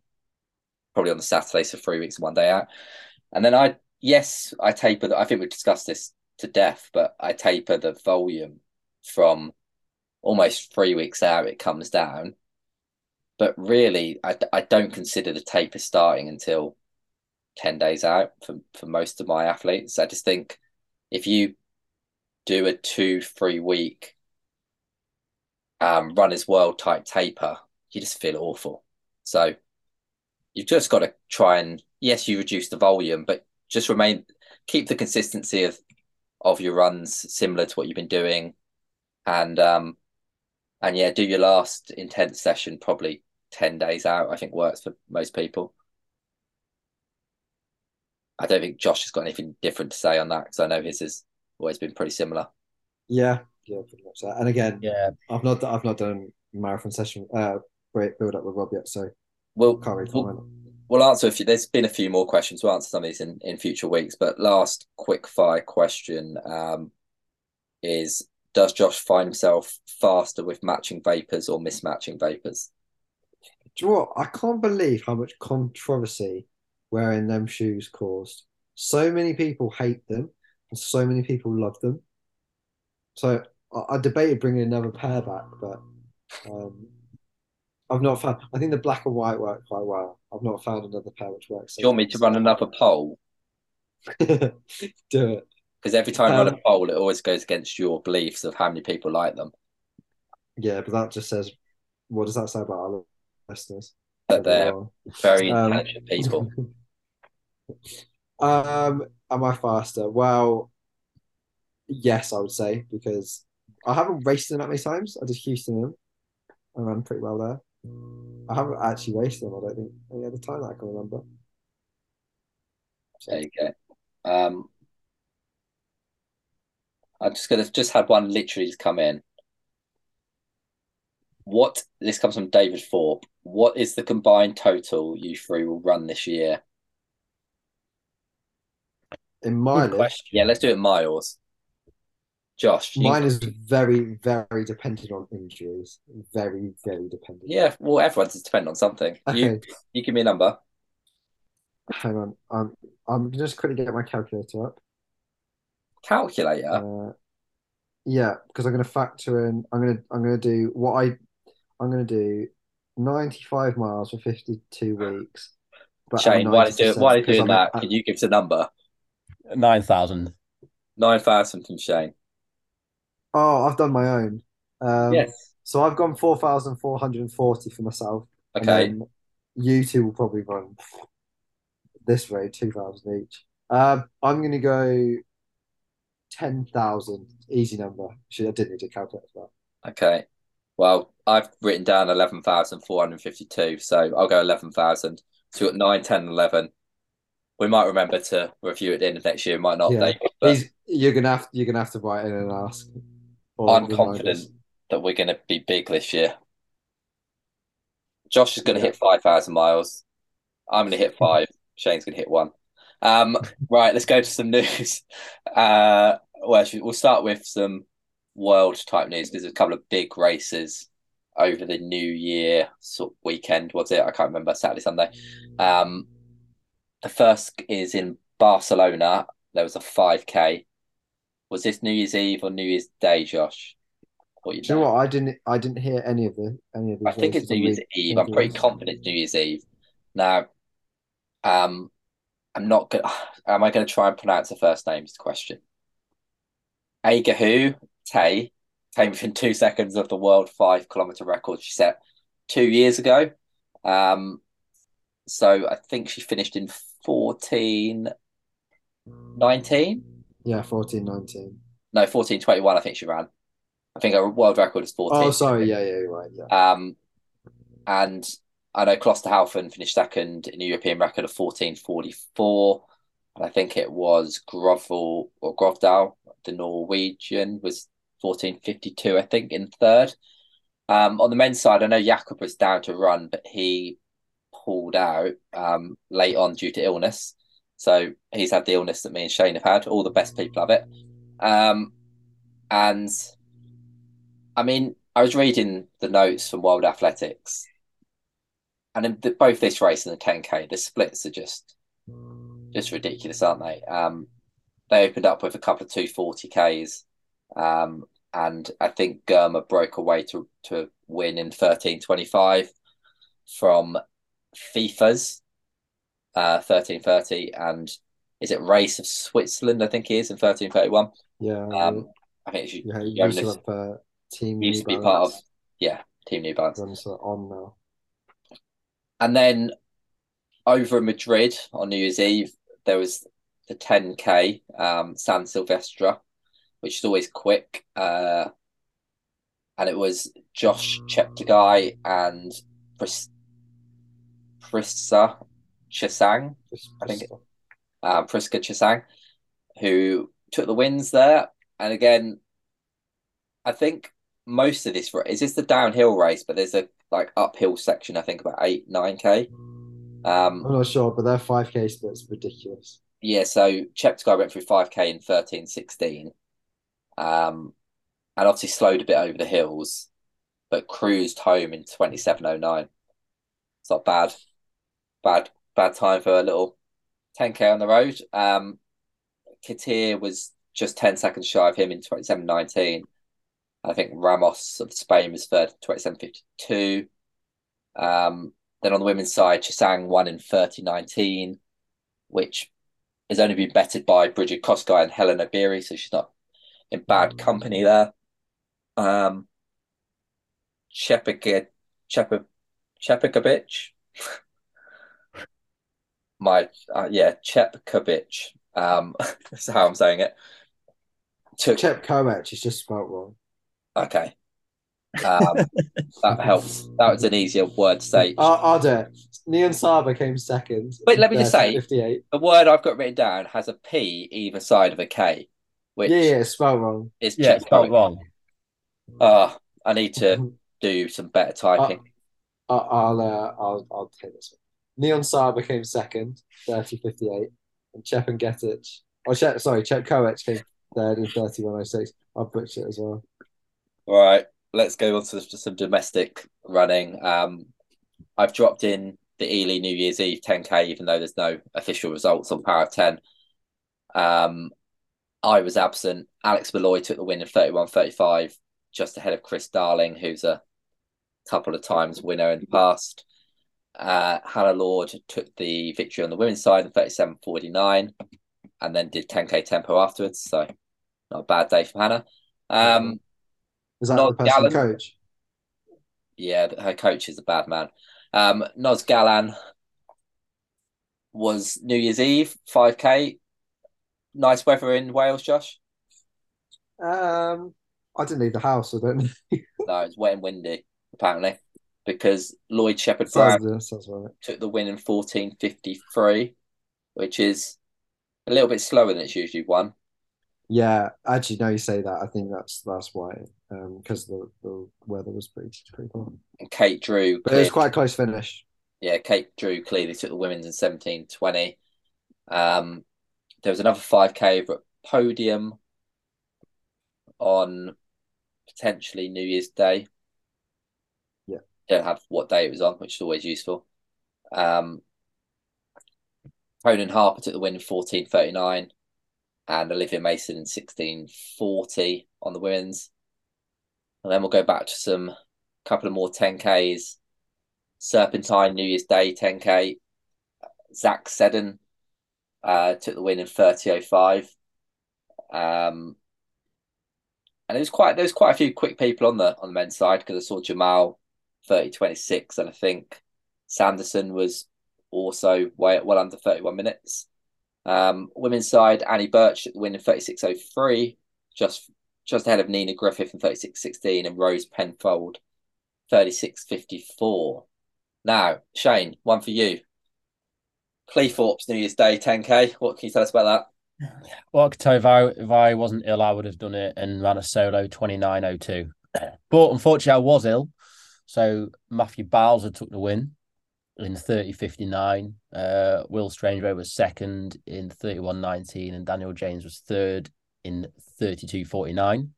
probably on the Saturday, so three weeks one day out. And then I, yes, I taper. I think we've discussed this to death, but I taper the volume from almost three weeks out. It comes down, but really, I, I don't consider the taper starting until ten days out for for most of my athletes. I just think if you do a two three week um, runners world type taper, you just feel awful. So you've just got to try and yes, you reduce the volume, but just remain keep the consistency of of your runs similar to what you've been doing, and um, and yeah, do your last intense session probably ten days out. I think works for most people. I don't think Josh has got anything different to say on that because I know his has always been pretty similar. Yeah, yeah, pretty much that. And again, Yeah, I've not I've not done marathon session uh great build up with Rob yet, so We'll can't really we'll, comment. we'll answer a few. There's been a few more questions. We'll answer some of these in, in future weeks. But last quick fire question um, is: Does Josh find himself faster with matching vapors or mismatching vapors? Do you know what? I can't believe how much controversy wearing them shoes caused. So many people hate them, and so many people love them. So I, I debated bringing another pair back, but um, I've not found. I think the black and white work quite well. I've not found another pair which works. Do you want me to run another poll? Do it. Because every time I run a Um, poll, it always goes against your beliefs of how many people like them. Yeah, but that just says, what does that say about our listeners? That they're very Um, intelligent people. um, am I faster? Well, yes, I would say because I haven't raced them that many times. I just Houston them. I ran pretty well there. I haven't actually raced them. I don't think any other time that I can remember. There you go. Um, I'm just gonna just had one literally come in. What this comes from David Thorpe. What is the combined total you three will run this year? In miles. Yeah, let's do it miles. Josh, you- mine is very, very dependent on injuries. Very, very dependent. yeah. Well, everyone's is dependent on something. You Okay, you give me a number. hang on. Um, I'm just quickly get my calculator up. Calculator. Uh, yeah, because I'm going to factor in. I'm going to. I'm going to do what I. I'm going to do 95 miles for 52 weeks. But at Shane, while he's doing 90%, while he's because doing I'm that, at- can you give us a number? Nine thousand. Nine thousand from Shane. Oh, I've done my own. Um, yes. So I've gone 4,440 for myself. Okay. you two will probably run this way, 2,000 each. Um, I'm going to go 10,000. Easy number. Actually, I didn't need to calculate for Okay. Well, I've written down 11,452, so I'll go 11,000. So we've got 9, 10, 11. We might remember to review it at the end of next year, might not Yeah. David, but you're going to have you're going to have to write in and ask. I'm confident. that we're going to be big this year. Josh is going to Yeah. hit 5,000 miles. I'm going to hit five. Shane's going to hit one. Um, right, let's go to some news. Uh, well, we'll start with some world type news because there's a couple of big races over the New Year sort of weekend. Was it? I can't remember. Saturday, Sunday. Um, the first is in Barcelona. There was a 5K. Was this New Year's Eve or New Year's Day, Josh? What you, you know what? I didn't. I didn't hear any of the any of these. I think it's New Year's Eve. I'm pretty confident New Year's Eve. Now, um, I'm not gonna. Am I to try and pronounce the first name? Is the question. Agehu Tay came within two seconds of the world five kilometer record she set two years ago. Um, so I think she finished in 14 19. Yeah, fourteen nineteen. No, fourteen twenty one. I think she ran. I think her world record is 14. Oh, sorry. Yeah, yeah, right. Yeah. Um, and I know Klosterhalfen finished second in a European record of 1444. And I think it was Grovel or Grovdal, the Norwegian, was 1452, I think, in third. Um, on the men's side, I know Jakob was down to run, but he pulled out um, late on due to illness. So he's had the illness that me and Shane have had. All the best people have it. Um, and I mean, I was reading the notes from World Athletics, and in the, both this race and the 10k, the splits are just just ridiculous, aren't they? Um, they opened up with a couple of 240ks, um, and I think Girma broke away to to win in 13.25 from FIFA's uh, 13.30 and is it Raess of Switzerland? I think he is in 13.31. Yeah. Um, I think it's yeah, used to, have, uh, team used to be part of yeah Team New Balance. on now. And then over in Madrid on New Year's Eve, there was the 10k um, San Silvestre, which is always quick. Uh, and it was Josh Cheptegei and Pris- Prissa Chesang, I think, uh, Prisca Chesang, who took the wins there. And again, I think most of this is this the downhill race, but there's a like uphill section. I think about eight nine k. Um, I'm not sure, but their five k split's ridiculous. Yeah, so Cheptegei went through five k in thirteen sixteen, um, and obviously slowed a bit over the hills, but cruised home in twenty seven oh nine. It's not bad, bad bad time for a little 10k on the road. Um, Katir was just 10 seconds shy of him in 27.19. I think Ramos of Spain was third, 27.52. Um, then on the women's side, Chesang won in 30.19, which has only been bettered by Brigid Kosgei and Hellen Obiri, so she's not in bad company there. Um, Chepik Chepikovic my uh, yeah Chepkovic. Um, that's how I'm saying it. Took Chepkovic is just spelled wrong. Okay. Um, that helps. That was an easier word to say. I'll, I'll do it. Neon Saba came second. But let me just say, 58. the word I've got written down has a P either side of a K. Which yeah, yeah, spelled wrong. It's yeah, spelled wrong. Uh, I need to do some better typing. I'll, I'll, uh, I'll, I'll take this one. Neon Saba came second, 30 58. And Chep and Getic, oh, Chep, sorry, Chep Koech came third in 3106. I'll butcher it as well. All right, let's go on to some domestic running. Um, I've dropped in the Ely New Year's Eve 10K, even though there's no official results on Power 10. Um, I was absent. Alex Malloy took the win in 31 35, just ahead of Chris Darling, who's a couple of times winner in the past. Uh, Hannah Lord took the victory on the women's side in 37.49 and then did 10k tempo afterwards. So not a bad day for Hannah. Um, is that the person coach? Yeah, her coach is a bad man. Um, Nos Galan was New Year's Eve, 5k. Nice weather in Wales, Josh? Um, I didn't leave the house, I don't no, it's wet and windy, apparently because Lloyd Shepherd Brown right. took the win in 14.53, which is a little bit slower than it's usually won. Yeah, actually, now you say that, I think that's that's why, because um, the, the weather was pretty pretty. And Kate Drew, but it was quite a close finish. Yeah, Kate Drew clearly took the women's in seventeen twenty. Um, there was another five k podium on potentially New Year's Day don't have what day it was on, which is always useful. Um, Conan Harper took the win in fourteen thirty nine. and Olivia Mason in 1640 on the women's. And then we'll go back to some couple of more 10Ks. Serpentine New Year's Day 10K. Zach Seddon uh, took the win in 30.05. Um, and there was quite there was quite a few quick people on the on the men's side because I saw Jamal 30.26 and I think Sanderson was also way well under 31 minutes. Um, women's side, Annie Birch at the win in 36.03, just just ahead of Nina Griffith in 36.16 and Rose Penfold 36.54. Now, Shane, one for you. Cleethorpes New Year's Day 10K. What can you tell us about that? Well, I, if I wasn't ill, I would have done it and ran a solo 29.02. But unfortunately, I was ill. So Matthew Bowser took the win in 30.59. Uh, Will Strangerow was second in 31.19 and Daniel James was third in 32.49.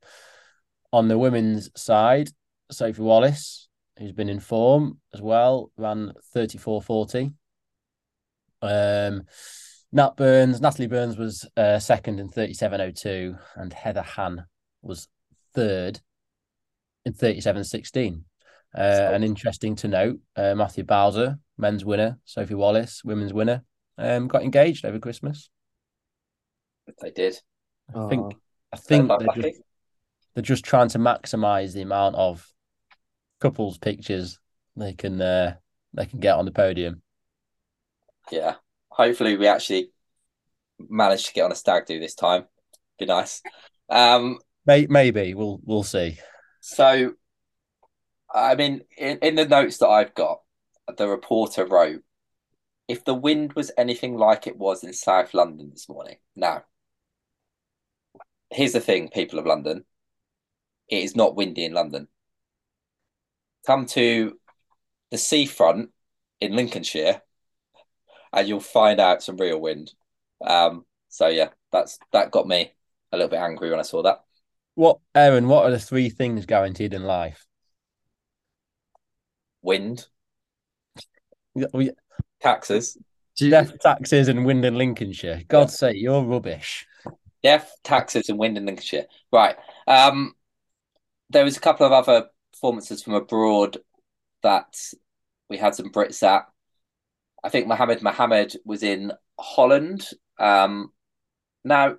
On the women's side, Sophie Wallace, who's been in form as well, ran 34.40. Um, Nat Burns, Natalie Burns was uh, second in 37.02 and Heather Han was third in 37.16. Uh, and interesting to note, uh, Matthew Bowser, men's winner, Sophie Wallace, women's winner, um, got engaged over Christmas. They did. I think. I think they're just, they're just trying to maximize the amount of couples pictures they can uh, they can get on the podium. Yeah, hopefully we actually manage to get on a stag do this time. Be nice. Um, maybe we'll we'll see. So I mean, in, in the notes that I've got, the reporter wrote, if the wind was anything like it was in South London this morning. Now, here's the thing, people of London. It is not windy in London. Come to the seafront in Lincolnshire and you'll find out some real wind. Um, so yeah, that's that got me a little bit angry when I saw that. What Aaron, what are the three things guaranteed in life? Wind, taxes. Death, taxes, and wind in Lincolnshire. God's yeah. sake, you're rubbish. Death, taxes, and wind in Lincolnshire. Right. Um, there was a couple of other performances from abroad that we had some Brits at. I think Mahamed Mahamed was in Holland. Um, now,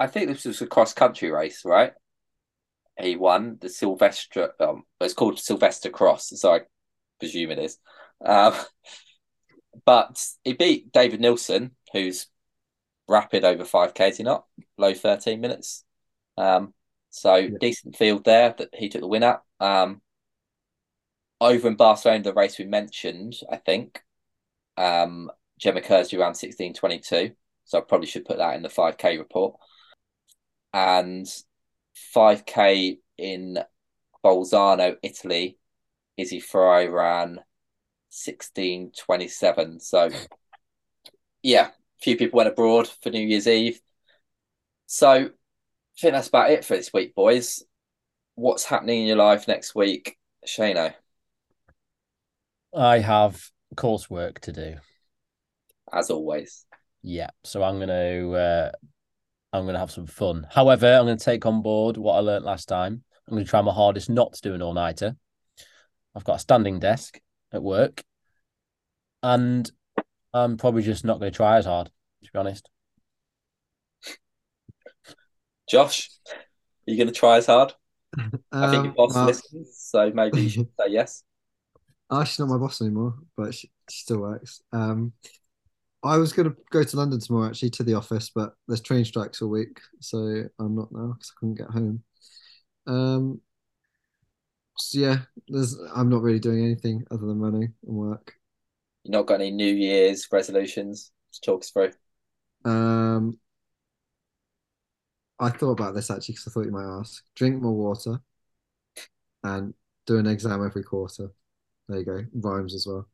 I think this was a cross country race, right? He won the Sylvester. Um, it's called Sylvester Cross, so I presume it is. Um, but he beat David Nilsson, who's rapid over 5K, is he not? Low 13 minutes. Um, so yeah. decent field there that he took the win at. Um, over in Barcelona, the race we mentioned, I think, um, Gemma Kersey ran 16.22. So I probably should put that in the 5K report. And 5K in Bolzano, Italy, Izzy Fry ran 16.27. So, yeah, a few people went abroad for New Year's Eve. So, I think that's about it for this week, boys. What's happening in your life next week, Shano? I have coursework to do. As always. Yeah, so I'm gonna uh, I'm gonna have some fun. However, I'm gonna take on board what I learned last time. I'm gonna try my hardest not to do an all nighter. I've got a standing desk at work, and I'm probably just not going to try as hard, to be honest. Josh, are you going to try as hard? I think your boss um, listens, so maybe you should say yes. Oh, she's not my boss anymore, but she, she still works. Um, I was going to go to London tomorrow, actually, to the office, but there's train strikes all week, so I'm not now because I couldn't get home. Um, so yeah, there's I'm not really doing anything other than running and work. You not got any New Year's resolutions to talk us through? Um, I thought about this actually because I thought you might ask. Drink more water, and do an exam every quarter. There you go, rhymes as well.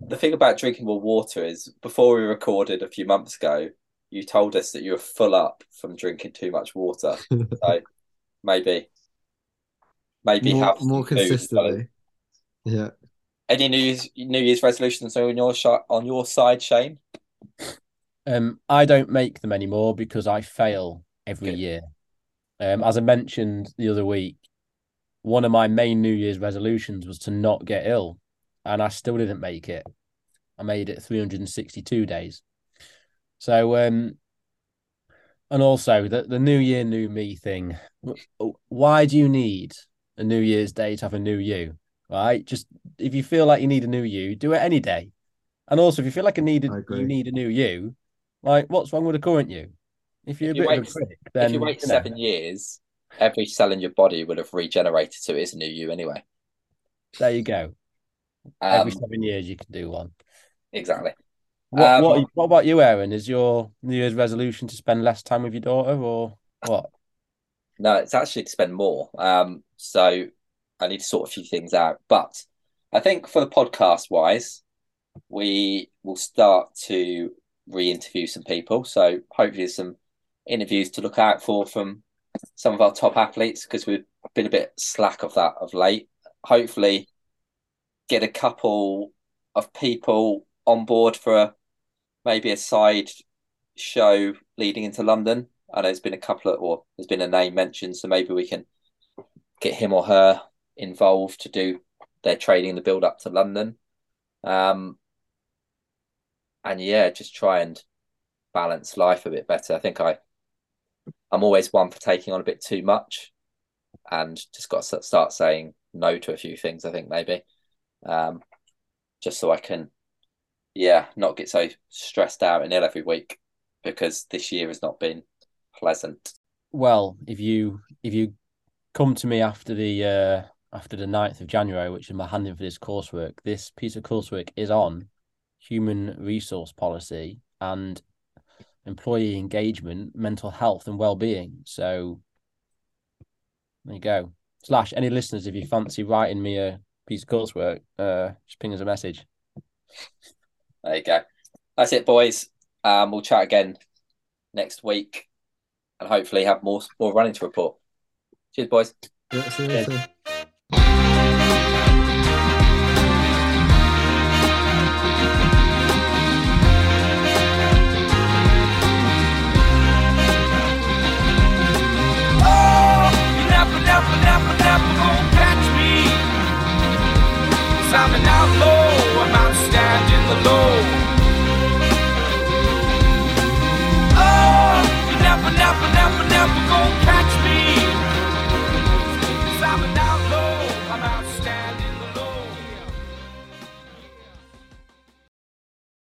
The thing about drinking more water is, before we recorded a few months ago, you told us that you were full up from drinking too much water. so maybe maybe more, have more consistently. Yeah. Any New Year's New Year's resolutions on your shot on your side, Shane? Um, I don't make them anymore because I fail every Good. year. Um, as I mentioned the other week, one of my main New Year's resolutions was to not get ill, and I still didn't make it. I made it 362 days. So, um, and also the, the New Year, New Me thing. Why do you need a New Year's Day to have a new you? Right? Just if you feel like you need a new you, do it any day. And also, if you feel like you need a, I you need a new you, like what's wrong with the current you? If you're If a you bit of wait- a prick, then if you wait know, seven years, every cell in your body would have regenerated, so it is a new you anyway. there you go. Um, Every seven years, you can do one. exactly. What, Um, what, what about you, Aaron? Is your New Year's resolution to spend less time with your daughter, or what? No, it's actually to spend more. Um, so I need to sort a few things out. But I think for the podcast wise, we will start to re-interview some people. So hopefully some interviews to look out for from some of our top athletes because we've been a bit slack of that of late. Hopefully get a couple of people on board for a, maybe a side show leading into London. I know there's been a couple of, or there's been a name mentioned, so maybe we can get him or her involved to do their training, the build up to London. Um, and yeah, just try and balance life a bit better. I think I, I'm always one for taking on a bit too much, and just got to start saying no to a few things. I think maybe, um, just so I can, yeah, not get so stressed out and ill every week because this year has not been pleasant. Well, if you if you come to me after the uh after the 9th of January, which is my handing for this coursework, this piece of coursework is on human resource policy and employee engagement, mental health and well-being. So there you go. Slash any listeners, if you fancy writing me a piece of coursework, uh just ping us a message. There you go. That's it, boys. Um, we'll chat again next week, and hopefully have more more running to report. Cheers, boys. Yeah, see you later.